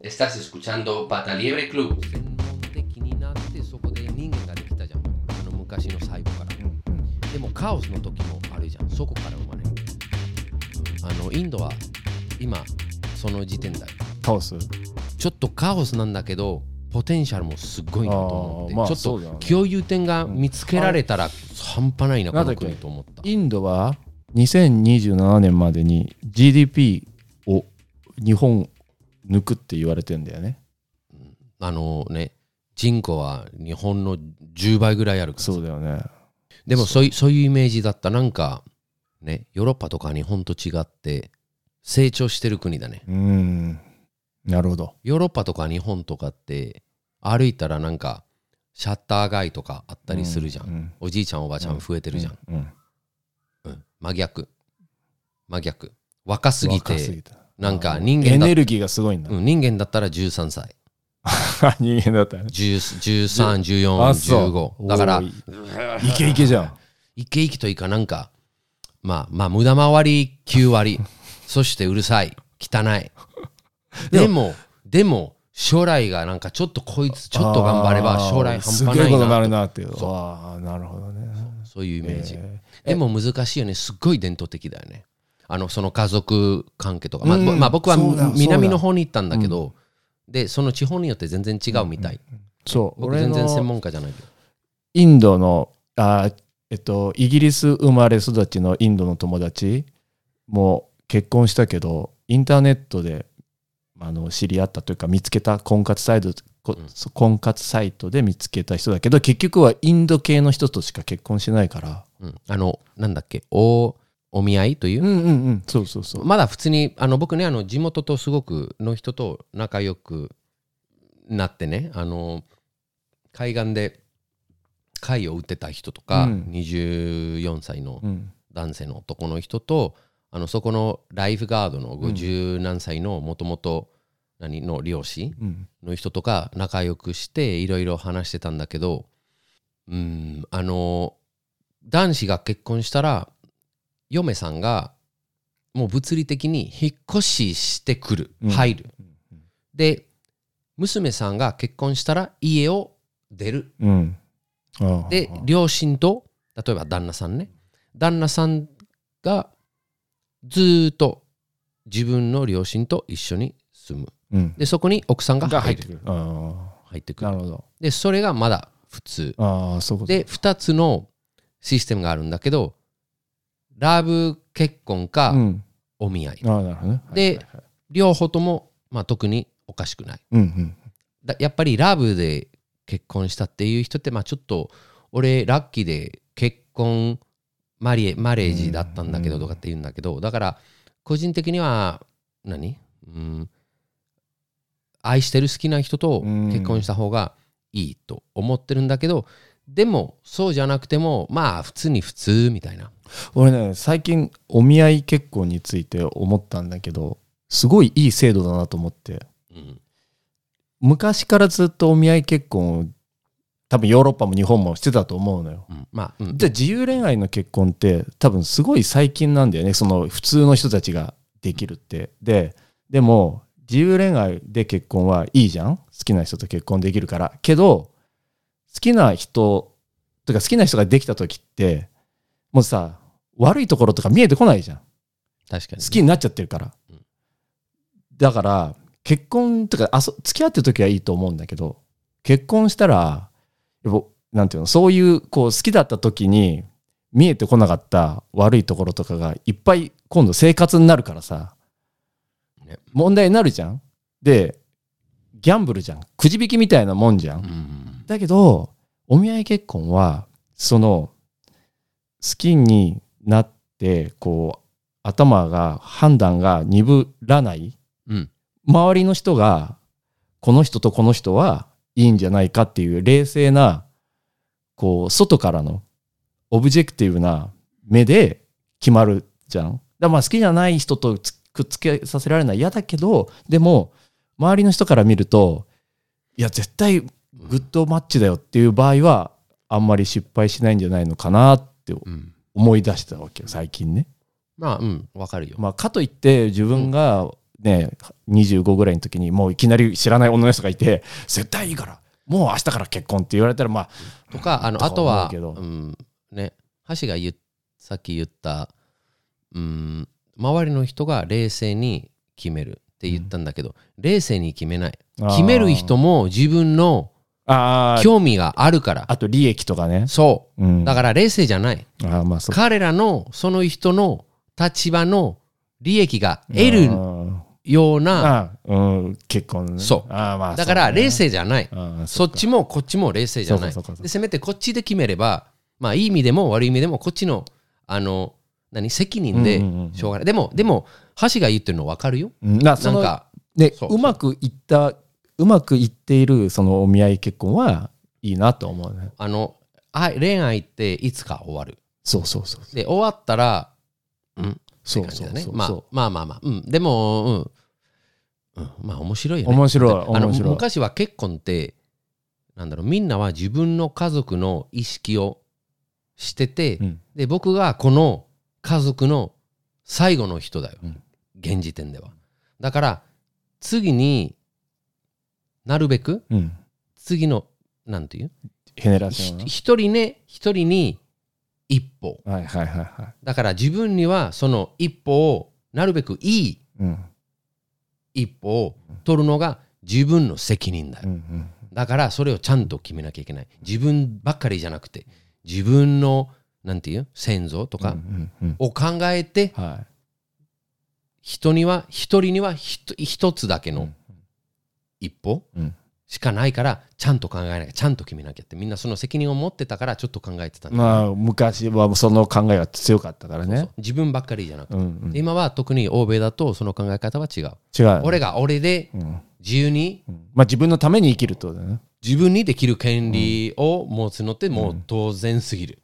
Estás escuchando Pata Liebre Club. 専門的になってそこで人間ができたじゃんあの昔の細胞からでもカオスの時もあるじゃん。そこから生まれるあのインドは今その時点だよカオスちょっとカオスなんだけどポテンシャルもすごいなと思って、あーまあちょっとそうだよね共有点が見つけられたら半端ないな、このなんだっけ国と思ったインドは2027年までに GDP を日本抜くって言われてんだよね。あのね人口は日本の10倍ぐらいあるからさそうだよね。でもそういうそういうイメージだったなんかねヨーロッパとか日本と違って成長してる国だねうん。なるほど。ヨーロッパとか日本とかって歩いたらなんかシャッター街とかあったりするじゃん、うん。おじいちゃんおばあちゃん増えてるじゃん、うん。うん真逆真逆若すぎて若すぎたなんか人間だエネルギーがすごいんだ。うん人間だったら13歳。人間だったらね。131415あそう。だからおーイケイケじゃん。イケイケというかなんかまあまあ無駄回り9割。そしてうるさい。汚い。でもでも将来がなんかちょっとこいつちょっと頑張れば将来半端すげえことになないなるなっていう。ああ、なるほどね。そういうイメージ、えでも難しいよね。すっごい伝統的だよねあのその家族関係とか、まあうん。まあ、僕は南の方に行ったんだけど、でその地方によって全然違うみたい、そう、僕全然専の門家じゃないよインドの、あえっと、イギリス生まれ育ちのインドの友達も結婚したけど、インターネットであの知り合ったというか、見つけた婚活サイト、こ婚活サイトで見つけた人だけど、結局はインド系の人としか結婚しないから。うん、あのなんだっけ？おお見合いという？うんうんうん、そうそうそう。まだ普通にあの僕ねあの地元とすごくの人と仲良くなってねあの海岸で貝を売ってた人とか、うん。24歳のうん。男性の男の人とあのそこのライフガードの50何歳のもともと何の漁師うん。の人とか仲良くしていろいろ話してたんだけどうんあの男子が結婚したら嫁さんがもう物理的に引っ越ししてくる、うん。入る。で娘さんが結婚したら家を出る。で両親と例えば旦那さんね。旦那さんがずーっと自分の両親と一緒に住む。うん、でそこに奥さんがが入ってくる。あ入ってくる。あなるほど。でそれがまだ普通。で2つのシステムがあるんだけどラブ結婚かうん、お見合い、ああ、なるほどね。ではいはいはい。両方とも、まあ、特におかしくない。うんうん。だやっぱりラブで結婚したっていう人ってまあちょっと俺ラッキーで結婚マリエマレージだったんだけどうんとかって言うんだけどだから個人的には何、うん、愛してる好きな人と結婚した方がいいと思ってるんだけどでもそうじゃなくてもまあ普通に普通みたいな。俺ね最近お見合い結婚について思ったんだけどすごいいい制度だなと思って。うん。昔からずっとお見合い結婚を多分ヨーロッパも日本もしてたと思うのよ。うん。まあ、うん。じゃあ自由恋愛の結婚って多分すごい最近なんだよねその普通の人たちができるって。ででも自由恋愛で結婚はいいじゃん？好きな人と結婚できるから。けど好きな人とか好きな人ができた時ってもうさ悪いところとか見えてこないじゃん。確かに好きになっちゃってるから、うん。だから結婚とかあそ付き合ってる時はいいと思うんだけど結婚したらやっぱなんていうのそういうこう好きだった時に見えてこなかった悪いところとかがいっぱい今度生活になるからさ、ね。問題になるじゃん。でギャンブルじゃん。くじ引きみたいなもんじゃん、うんだけどお見合い結婚はその好きになってこう頭が判断が鈍らないうん周りの人がこの人とこの人はいいんじゃないかっていう冷静なこう外からの objective な目で決まるじゃん。だまあ好きじゃない人とつくっつけさせられない嫌だけどでも周りの人から見るといや絶対 good match だよっていう場合はあんまり失敗しないんじゃないのかなってうん思い出したわけよ最近ね。まあうんわかるよ、まあ、かといって自分がね、25ぐらいの時にもういきなり知らない女の人がいて絶対いいからもう明日から結婚って言われたらまあとかあのあとは思うんね橋が言っさっき言ったうん周りの人が冷静に決めるって言ったんだけど、冷静に決めない。決める人も自分の興味があるから。あと利益とかね、そう。うん、だから冷静じゃない。あーまあ彼らのその人の立場の利益が得るようなうん、結婚ね。そう。あーまあだから冷静静じゃない。そっちもこっちも冷静じゃない。でせめてこっちで決めればまあいい意味でも悪い意味でもこっちのあの何責任でうんうんうんしょうがない。でもでも橋が言ってるの分かるよ。うん。なんかでそうそう。うまくいったうまくいっているそのお見合い結婚はいいなと思うね。あの愛恋愛っていつか終わる。そうそうそうで終わったらうん？そうそうそうまあまあまあまあ。うん。でもうん。うん。まあ面白いよね。面白い面白い。昔は結婚ってなんだろうみんなは自分の家族の意識をしてて、うん。で僕がこの家族の最後の人だよ、うん。現時点では。だから次になるべくうん。次のなんていう？ヘネラションひ一人ね一人に一歩。なはいはいはいはい。だから自分にはその一歩をなるべくいいうん。一歩を取るのが自分の責任だよ。うんうんだからそれをちゃんと決めなきゃいけない。自分ばっかりじゃなくて自分のなんていう？先祖とかうんうんうん。を考えてはい。人には一人にはひと一つだけの一歩うん。しかないからちゃんと考えなきゃちゃんと決めなきゃってみんなその責任を持ってたからちょっと考えてたまあ昔はその考えが強かったからそうね自分ばっかりじゃなくて、うんうん。で今は特に欧米だとその考え方は違う。違う俺が俺でうん。自由にうん。まあ自分のために生きるってことだよね。自分にできる権利を持つのってもう当然すぎる、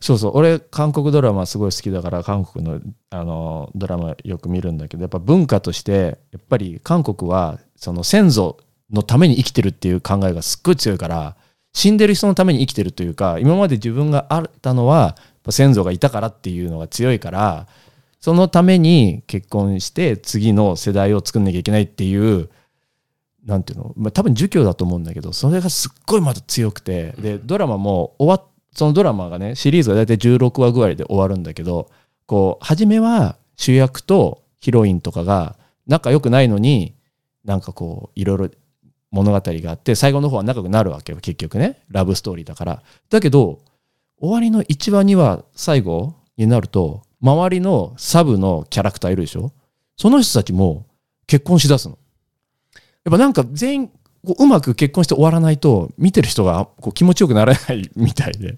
そうそう。俺韓国ドラマすごい好きだから韓国のあのドラマよく見るんだけどやっぱ文化としてやっぱり韓国はその先祖のために生きてるっていう考えがすっごい強いから死んでる人のために生きてるというか今まで自分があったのは先祖がいたからっていうのが強いからそのために結婚して次の世代を作んなきゃいけないっていうなんていうの、まあ、多分儒教だと思うんだけどそれがすっごいまた強くてでドラマも終わっそのドラマがねシリーズが大体16話ぐらいで終わるんだけどこう初めは主役とヒロインとかが仲良くないのになんかこういろいろ物語があって最後の方は仲良くなるわけよ結局ね。ラブストーリーだから。だけど終わりの1話2話最後になると周りのサブのキャラクターいるでしょ。その人たちも結婚しだすの。やっぱなんか全員こううまく結婚して終わらないと見てる人がこう気持ちよくならないみたいで。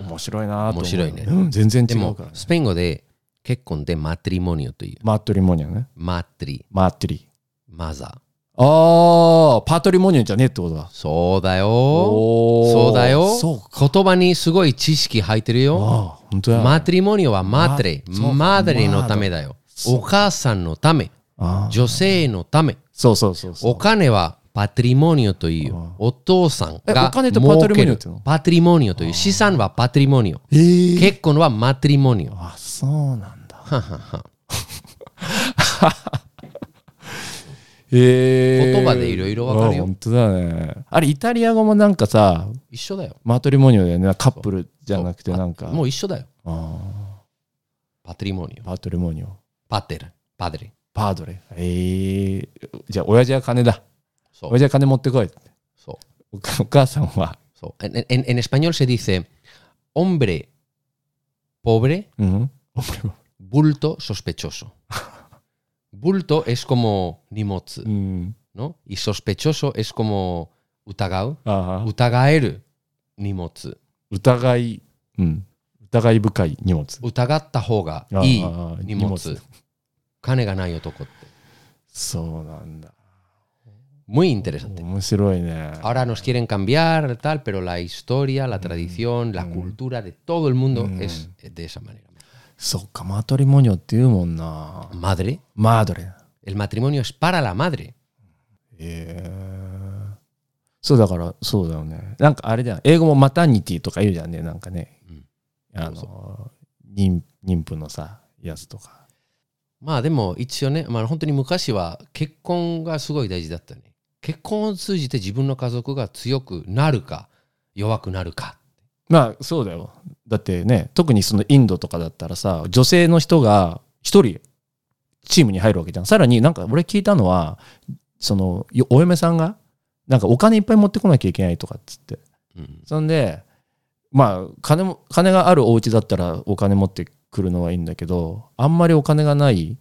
面白いなと面白いね。うん、全然でも違うから、ね、スペイン語で結婚ってマトリモニオという。マットリモニョね。マトリ。マットリ。マザー。ああパートリモニョじゃねえってことだ。そうだよ。そうだよ。そうか。言葉にすごい知識入ってるよ。本当や。マトリモニオはマトレ。まそうか。マドレのためだよ。お母さんのため。女性のためそうそうそうそう。お金はパトリモニオという。お父さんがえお金ってパトリモニオって言うの？儲けるパトリモニオという。資産はパトリモニオ。えー。結婚はマトリモニオ。あそうなんだ。ははは。えー。言葉でいろいろわかるよ。あ本当だね。あれイタリア語もなんかさ一緒だよ。マトリモニョだよね。カップルじゃなくてなんか。もう一緒だよ。あパトリモニオ。ーパトリモニョパテル。パデレパードレえー、じゃあ親父は金だそう親父は金持ってこいそうお母お母さんは So, en, en- en español se dice hombre pobre, うん、bulto sospechoso. Bulto es como nimotsu, うん、¿no? Y sospechoso es como utagau, ああ utagaeru nimotsu. 疑い、うん、疑い深い金がない男って。そうなんだ Muy interesante. 面白いね Ahora nos quieren cambiar, tal, pero la historia, la tradición, la cultura de todo el mundo es de esa manera. そっかマトリモニョって言うもんな Madre, マードレ el matrimonio es para la madre. えーそうだからそうだよねなんかあれだよ英語もマタニティとか言うじゃんねなんかね、うんあそうの妊妊婦のさやつとか まあでも一応ね、まあ本当に昔は結婚がすごい大事だったね。結婚を通じて自分の家族が強くなるか弱くなるか。まあそうだよだってね特にそのインドとかだったらさ女性の人が一人チームに入るわけじゃんさらになんか俺聞いたのはそのよお嫁さんがなんかお金いっぱい持ってこなきゃいけないとかっつってうんそんでまあ金も金があるお家だったらお金持ってくるのはいいんだけどあんまりお金がない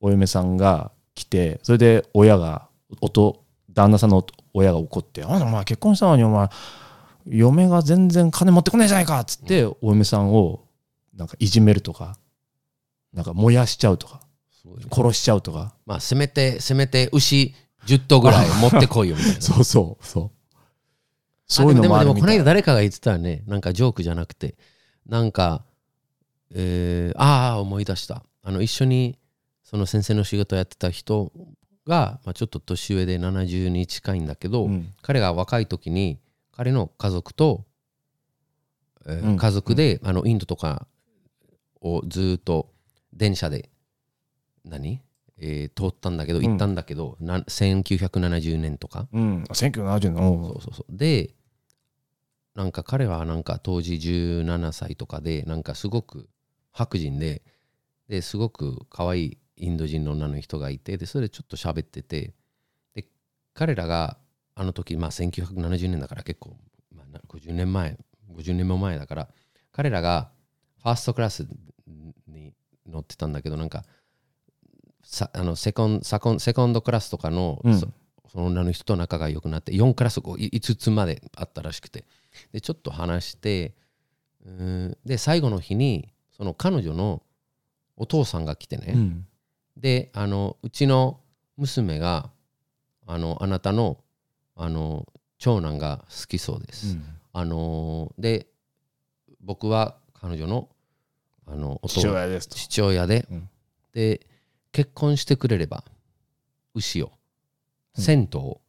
お嫁さんが来てそれで親が音旦那さんの親が怒って「あお前結婚したのにお前嫁が全然金持ってこないじゃないか」っつってお嫁さんをなんかいじめるとかなんか燃やしちゃうとか殺しちゃうとか。まあせめて、せめて牛10頭ぐらい 持ってこいよみたいな。そうそうそう。あそういうのでもでもでもこのもあるみたい間誰かが言ってたよね。なんかジョークじゃなくて。なんかえー、ああ思い出した。あの一緒にその先生の仕事やってた人が、まあ、ちょっと年上で70に近いんだけど、うん。彼が若い時に彼の家族と、えーうん。家族で、あのインドとかをずっと電車で何、えー通ったんだけどうん。行ったんだけど、な1970年とか。うん。1970年。おそうそうそう。でなんか彼はなんか当時17歳とかでなんかすごく白人でですごく可愛いインド人の女の人がいてでそれでちょっと喋っててで彼らがあの時まあ1970年だから結構、まあ、な50年前50年も前だから彼らがファーストクラスに乗ってたんだけどなんかさあのセコンセコンセコンドクラスとかの、うん。そその女の人と仲が良くなって4クラスこうい5つまであったらしくて。でちょっと話してうーんで最後の日にその彼女のお父さんが来てね、うん。であのうちの娘があのあなたのあの長男が好きそうです、あので僕は彼女のあのお父父親ですと。父親で、うん。で結婚してくれれば牛をうん。1000頭を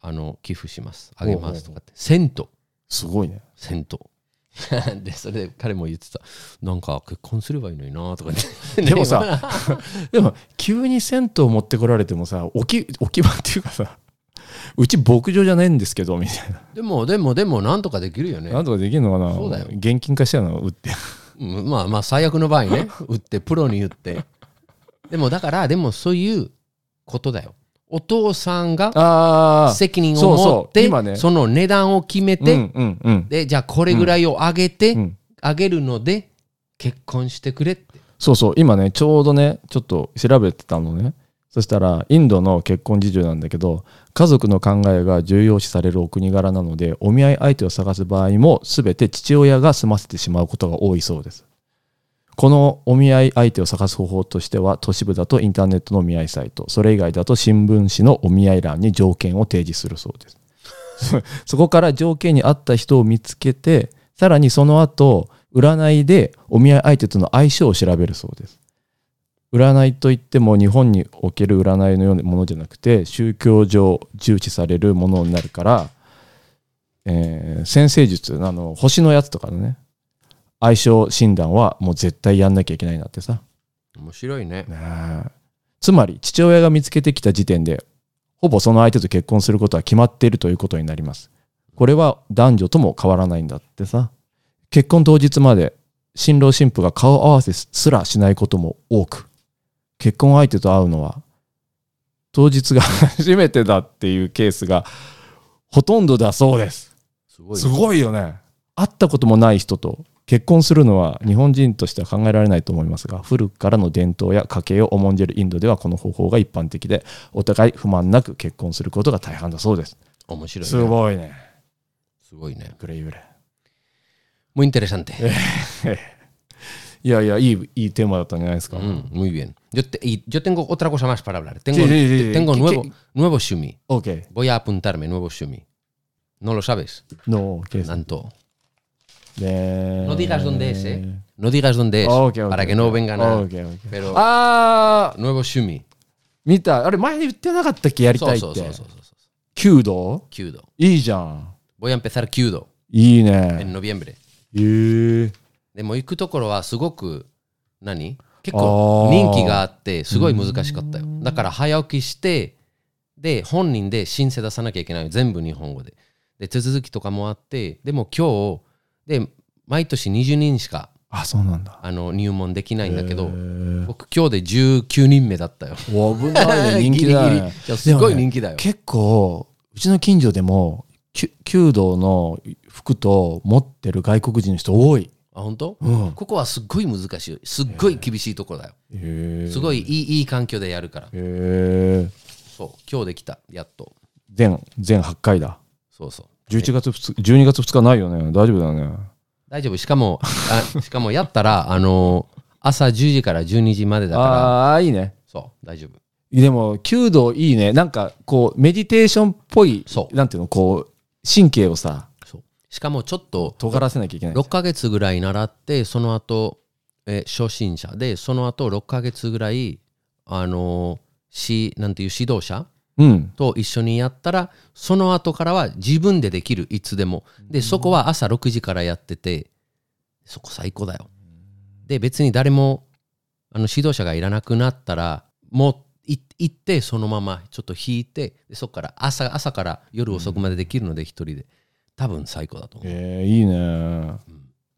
あの寄付します。あげますとかって。ほ1000頭すごいね。1000頭 でそれで彼も言ってた。なんか結婚すればいいのになとか でもさでも。急に銭湯持ってこられてもさ置き置き場っていうかさうち牧場じゃないんですけどみたいな。でもでもでもなんとかできるよね。なんとかできるのかな？そうだよ。現金化しちゃうの？売って。うんまあまあ最悪の場合ね。売ってプロに言って。でもだからでもそういうことだよお父さんがあ責任を持ってその値段を決めて、でじゃあこれぐらいを上げて、うん。上げるので結婚してくれって。そうそう。今ねちょうどねちょっと調べてたのね。そしたらインドの結婚事情なんだけど家族の考えが重要視されるお国柄なのでお見合い相手を探す場合も全て父親が済ませてしまうことが多いそうですこのお見合い相手を探す方法としては都市部だとインターネットのお見合いサイトそれ以外だと新聞紙のお見合い欄に条件を提示するそうです。そこから条件に合った人を見つけてさらにその後占いでお見合い相手との相性を調べるそうです。占いといっても日本における占いのようなものじゃなくて宗教上重視されるものになるから、えー先生術あの星のやつとかのね相性診断はもう絶対やんなきゃいけないなってさ。面白いね。つまり父親が見つけてきた時点でほぼその相手と結婚することは決まっているということになります。これは男女とも変わらないんだってさ。結婚当日まで新郎新婦が顔合わせすらしないことも多く結婚相手と会うのは当日が初めてだっていうケースがほとんどだそうです。すごいすごいよね。会ったこともない人と結婚するのは日本人としては考えられないと思いますが古くからの伝統や家計を重んじるインドではこの方法が一般的でお互い不満なく結婚することが大半だそうです。面白いすごいね。すごいね。グレイグレインテレシャンテいやいやいい,いいテーマだったんじゃないですか。うん muy bien yo, te, yo tengo otra cosa más para hablar tengo, sí, sí, sí. tengo nuevo, nuevo と。で no digas dónde es eh no digas dónde es OK, OK, para que no vengan a OK, OK. pero あー nuevo shumi 見たあれ前言ってなかったっけやりたいって so, so, so, so. 弓道 Kyudo いいじゃん voy a empezar Kyudo いい en ね noviembre へえでも行くところはすごく何結構人気があってすごい難しかったよだから早起きしてで本人で申請出さなきゃいけない全部日本語でで手続きとかもあってでも今日で毎年20人しかあ、そうなんだ。あの入門できないんだけど僕今日で19人目だったよお危ないね、人気だギリギリね。いやすごい人気だよ結構、うちの近所でも、弓道の服と持ってる外国人の人多い。あ本当、うん。ここはすっごい難しいすっごい厳しいところだよへすごいいいいい環境でやるからへえ。そう今日できたやっと全、全8回だ。そうそう11月2日、12月2日ないよね。大丈夫だよね。大丈夫しかもあ しかもやったらあの朝10時から12時までだからああー、いいね。そう大丈夫でも、弓道いいね。なんか、こう、メディテーションっぽい、そうなんていうの、こう、神経をさ、そうしかもちょっと尖らせなきゃいけない。6ヶ月ぐらい習ってその後え初心者でその後6ヶ月ぐらいあのしなんていう指導者うん。と一緒にやったらその後からは自分でできるいつでも。でそこは朝6時からやっててそこ最高だよ。で別に誰もあの指導者がいらなくなったらもうい行ってそのままちょっと引いてでそこから朝朝から夜遅くまでできるので一人で。多分最高だと思う。えー、いいね。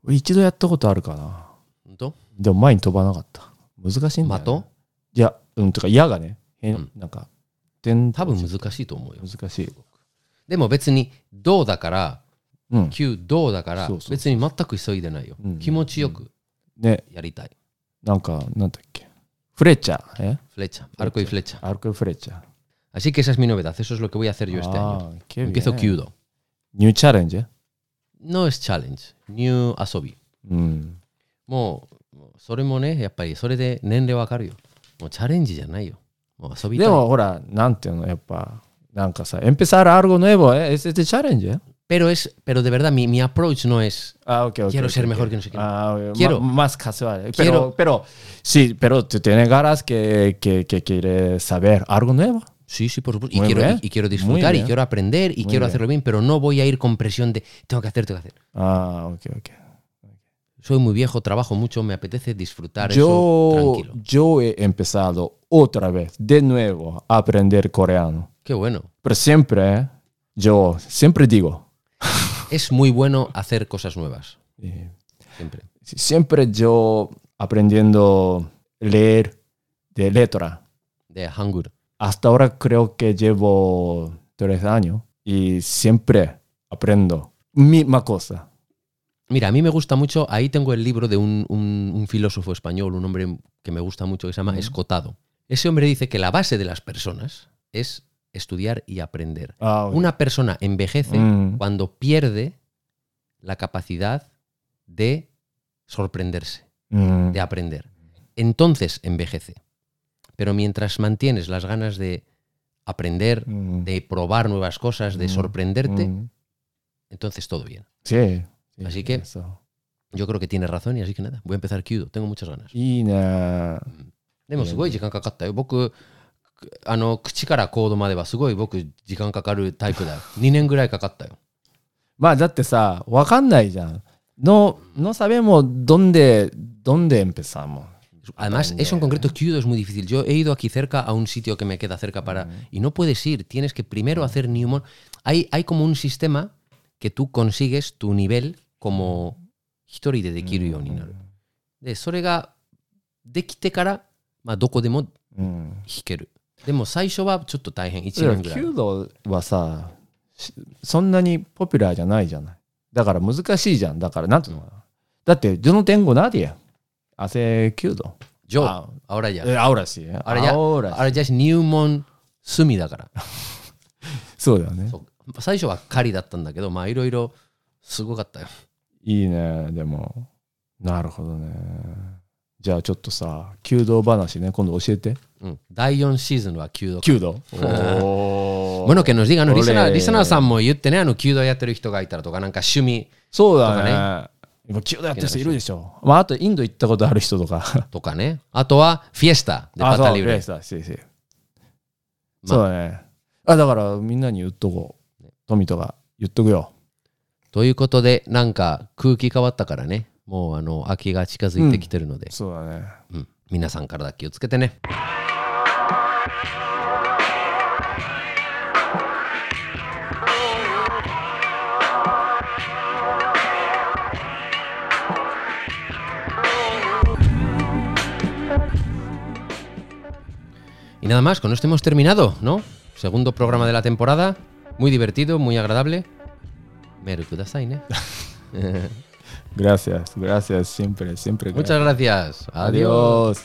俺一度やったことあるかな。本当？でも前に飛ばなかった。難しいんだよ、ね。的？いや、うん、とか矢がね、変うん。なんか、点多分難しいと思うよ。難しい。でも別に銅だからうん。旧銅だから別に全く急いでないよ。うん。気持ちよくね、やりたい。なんか、なんだっけ。フレッチャー。え？flecha arco y flecha アルコフレッチャー。así que esa es mi novedad eso es lo que voy a hacer yo este año empiezo ね。kyudo ニューチャレンジ？no es challenge new 遊び。うん。もうもうそれもねやっぱりそれで年齢わかるよ。もうチャレンジじゃないよもう遊びたいでもほら、なんていうの、やっぱ、なんかさ、empezar algo nuevo, ¿eh? es este challenge. pero es pero de verdad mi, mi approach no es Ah, ok, ok. Quiero ok, ser ok. mejor que no sé quién. Ah, ok, Quiero. ma- más casual. Quiero. Pero, pero, sí, pero tú tienes ganas que, que, que quieres saber algo nuevo. Sí, sí, por supuesto. Y Muy quiero, bien. y, y quiero Muy disfrutar y bien. quiero aprender y Muy quiero bien. hacerlo bien, pero no voy a ir con presión de tengo que hacer, tengo que hacer. Ah, ok, ok. Soy muy viejo, trabajo mucho, me apetece disfrutar eso Yo, tranquilo. yo he empezado otra vez, de nuevo, a aprender coreano. Qué bueno. Pero siempre, yo siempre digo, Es muy bueno hacer cosas nuevas. eh, Siempre. siempre yo aprendiendo leer de letra. De Hangur. Hasta ahora creo que llevo tres años y siempre aprendo misma cosa. Mira, a mí me gusta mucho, ahí tengo el libro de un, un- un filósofo español, un hombre que me gusta mucho, que se llama Escotado. Ese hombre dice que la base de las personas es estudiar y aprender. Ah. Una persona envejece Mm. cuando pierde la capacidad de sorprenderse, Mm. de aprender. Entonces envejece. Pero mientras mantienes las ganas de aprender, Mm. de probar nuevas cosas, de sorprenderte, entonces todo bien. Sí. sí, Así que- eso. Yo creo que tiene razón y así que nada, voy a empezar Kyudo, tengo muchas ganas. いいね。でもすごい時間かかったよ。僕、あの、口からコードまではすごい僕、時間かかるタイプだよ。2年ぐらいかかったよ。まあだってさ、わかんないじゃん。No, no sabemos dónde, dónde empezamos. Además, eso en concreto, Kyudo es muy difícil. Yo he ido aquí cerca a un sitio que me queda cerca para... Y no puedes ir, tienes que primero hacer Newmon. Hay, hay como un sistema que tú consigues tu nivel como 一人でできるようになる。で、それができてから、まあ、どこでもうん。弾ける。でも最初はちょっと大変、1いや年ぐらい。弓道はさ、しそんなにポピュラーじゃないじゃない。だから難しいじゃん。だから、なんていうのかな。だって、yo no tengo nadie. Hace 弓道。Yo, あ ahora ya? え ahora sí. Ahora ya, ahora sí. ahora ya es 入門済みだから。そうだよね。最初は狩りだったんだけど、まあいろいろすごかったよ。いいね。でも、なるほどね。じゃあちょっとさ、弓道話ね、今度教えて。うん、第4シーズンは弓道。弓道？おー bueno, que nos digan, 俺リスナーリスナーさんも言ってね、あの弓道やってる人がいたらとか、なんか趣味そうだね。とかね今、弓道やってる人いるでしょ。まあ、あと、インド行ったことある人とか。とかね。あとは、フィエスタであ、そう、パタリブレ。スそうだね。あ、だから、みんなに言っとこう。富とか言っとくよ。ということで、なんか空気変わったからね、もうあの秋が近づいてきてるので、そうだね。うん、皆さんからだ気をつけてね。Y nada más, con esto hemos terminado, ¿no? Segundo programa de la temporada, muy divertido, muy agradable. Meru Kudasai, ¿eh? gracias, gracias, siempre, siempre. Muchas gracias. Adiós.